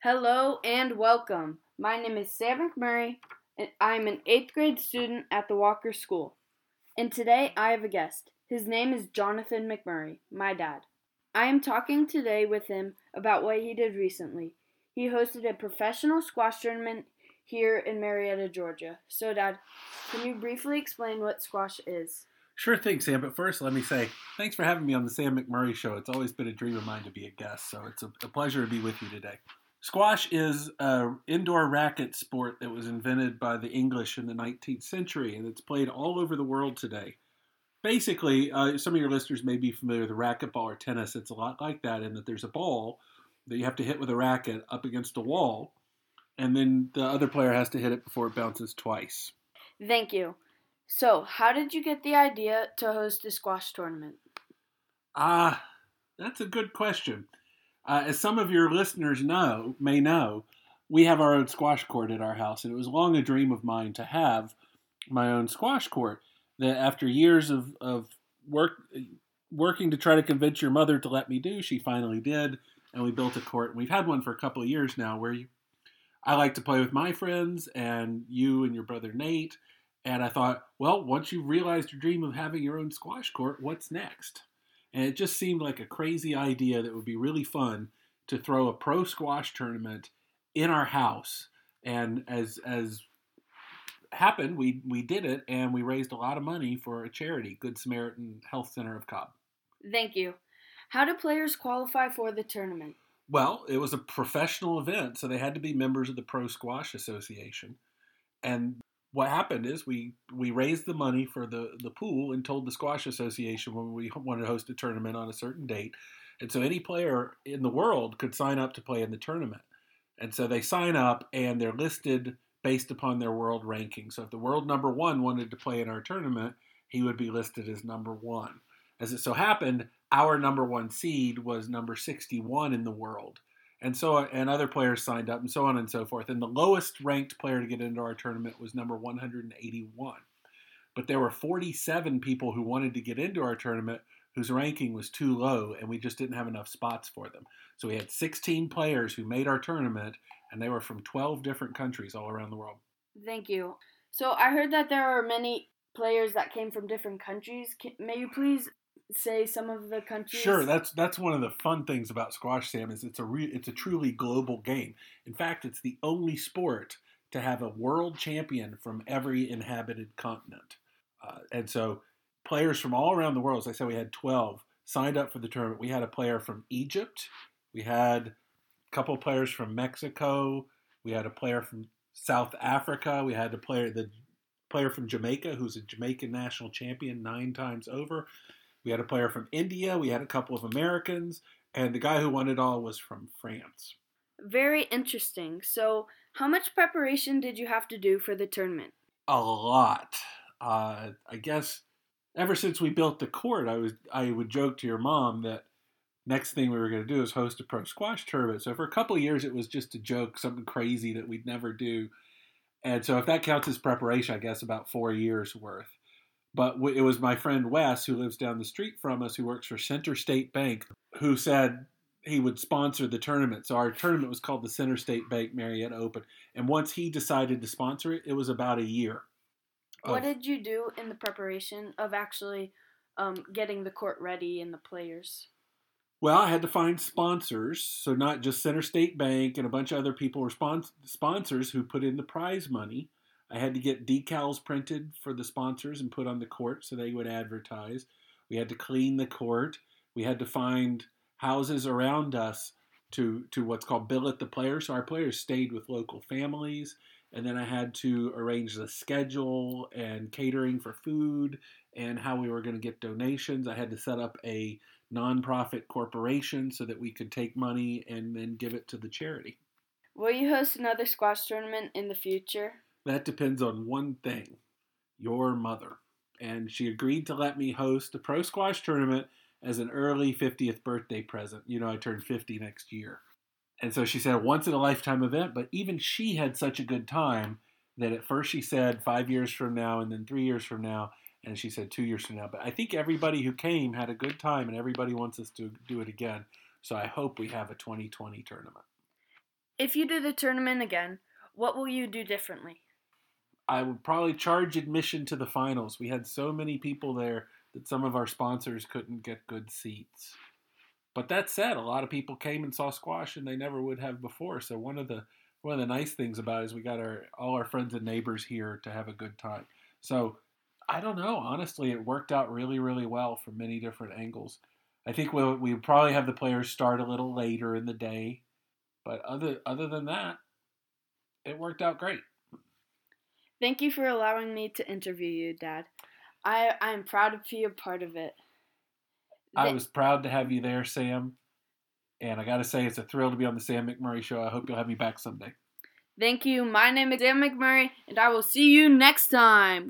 Hello and welcome. My name is Sam McMurry, and I'm an eighth grade student at the Walker School. And today I have a guest. His name is Jonathan McMurry, my dad. I am talking today with him about what he did recently. He hosted a professional squash tournament here in Marietta, Georgia. So, Dad, can you briefly explain what squash is? Sure thing, Sam. But first, let me say thanks for having me on the Sam McMurry Show. It's always been a dream of mine to be a guest, so it's a, a pleasure to be with you today. Squash is an indoor racket sport that was invented by the English in the 19th century, and it's played all over the world today. Basically, uh, some of your listeners may be familiar with racquetball or tennis. It's a lot like that in that there's a ball that you have to hit with a racket up against a wall, and then the other player has to hit it before it bounces twice. Thank you. So, how did you get the idea to host a squash tournament? Ah, that's a good question. Uh, as some of your listeners know, may know, we have our own squash court at our house, and it was long a dream of mine to have my own squash court. That after years of, of work, working to try to convince your mother to let me do, she finally did, and we built a court. And we've had one for a couple of years now, where you, I like to play with my friends, and you and your brother Nate. And I thought, well, once you've realized your dream of having your own squash court, what's next? And it just seemed like a crazy idea that would be really fun to throw a pro squash tournament in our house. And as as happened, we we did it, and we raised a lot of money for a charity, Good Samaritan Health Center of Cobb. Thank you. How do players qualify for the tournament? Well, it was a professional event, so they had to be members of the Pro Squash Association. And what happened is we we raised the money for the the pool and told the squash association when we wanted to host a tournament on a certain date. And so any player in the world could sign up to play in the tournament. And so they sign up and they're listed based upon their world ranking so if the world number one wanted to play in our tournament he would be listed as number one. As it so happened our number one seed was number 61 in the world and so and other players signed up and so on and so forth and the lowest ranked player to get into our tournament was number 181 but there were 47 people who wanted to get into our tournament whose ranking was too low and we just didn't have enough spots for them so we had 16 players who made our tournament and they were from 12 different countries all around the world Thank you. So, I heard that there are many players that came from different countries. May you please say some of the countries? Sure, that's that's one of the fun things about squash, Sam. Is it's a re, it's a truly global game. In fact, it's the only sport to have a world champion from every inhabited continent, uh, and so players from all around the world. As I said, we had twelve signed up for the tournament. We had a player from Egypt. We had a couple players from Mexico. We had a player from South Africa. We had a player the player from Jamaica who's a Jamaican national champion nine times over. We had a player from India. We had a couple of Americans. And the guy who won it all was from France. Very interesting. So, how much preparation did you have to do for the tournament? A lot. Uh, I guess ever since we built the court, I was I would joke to your mom that next thing we were going to do is host a pro squash tournament. So for a couple of years, it was just a joke, something crazy that we'd never do. And so if that counts as preparation, I guess about four years worth. But it was my friend Wes, who lives down the street from us, who works for Center State Bank, who said he would sponsor the tournament. So our tournament was called the Center State Bank Marietta Open. And once he decided to sponsor it, it was about a year. What did you do in the preparation of actually um, getting the court ready and the players? Well, I had to find sponsors, so not just Center State Bank and a bunch of other people were spons- sponsors who put in the prize money. I had to get decals printed for the sponsors and put on the court so they would advertise. We had to clean the court. We had to find houses around us to to what's called billet the players. So our players stayed with local families, and then I had to arrange the schedule and catering for food and how we were going to get donations. I had to set up a nonprofit corporation so that we could take money and then give it to the charity. Will you host another squash tournament in the future? That depends on one thing your mother. And she agreed to let me host a pro squash tournament as an early 50th birthday present. You know, I turn 50 next year. And so she said, once in a lifetime event, but even she had such a good time that at first she said five years from now, and then three years from now, and she said two years from now. But I think everybody who came had a good time, and everybody wants us to do it again. So I hope we have a 2020 tournament. If you do the tournament again, what will you do differently? I would probably charge admission to the finals. We had so many people there that some of our sponsors couldn't get good seats. But that said, a lot of people came and saw squash and they never would have before. So one of the one of the nice things about it is we got our all our friends and neighbors here to have a good time. So I don't know. Honestly, it worked out really, really well from many different angles. I think we'll we probably have the players start a little later in the day, but other other than that, it worked out great. Thank you for allowing me to interview you, Dad. I I am proud to be a part of it. I Th- was proud to have you there, Sam. And I got to say, it's a thrill to be on the Sam McMurry Show. I hope you'll have me back someday. Thank you. My name is Dan McMurry, and I will see you next time.